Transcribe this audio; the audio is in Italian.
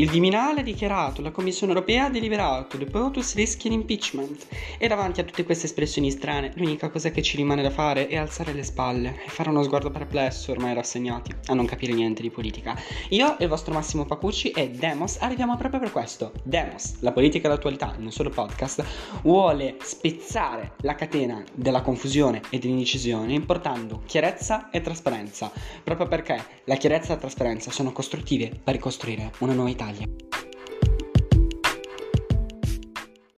Il Viminale ha dichiarato, la Commissione europea ha deliberato, the POTUS rischia l'impeachment. E davanti a tutte queste espressioni strane, l'unica cosa che ci rimane da fare è alzare le spalle e fare uno sguardo perplesso, ormai rassegnati, a non capire niente di politica. Io e il vostro Massimo Pacucci e Demos arriviamo proprio per questo. Demos, la politica d'attualità, non solo podcast, vuole spezzare la catena della confusione e dell'indecisione importando chiarezza e trasparenza, proprio perché la chiarezza e la trasparenza sono costruttive per ricostruire una nuova Italia. Італія.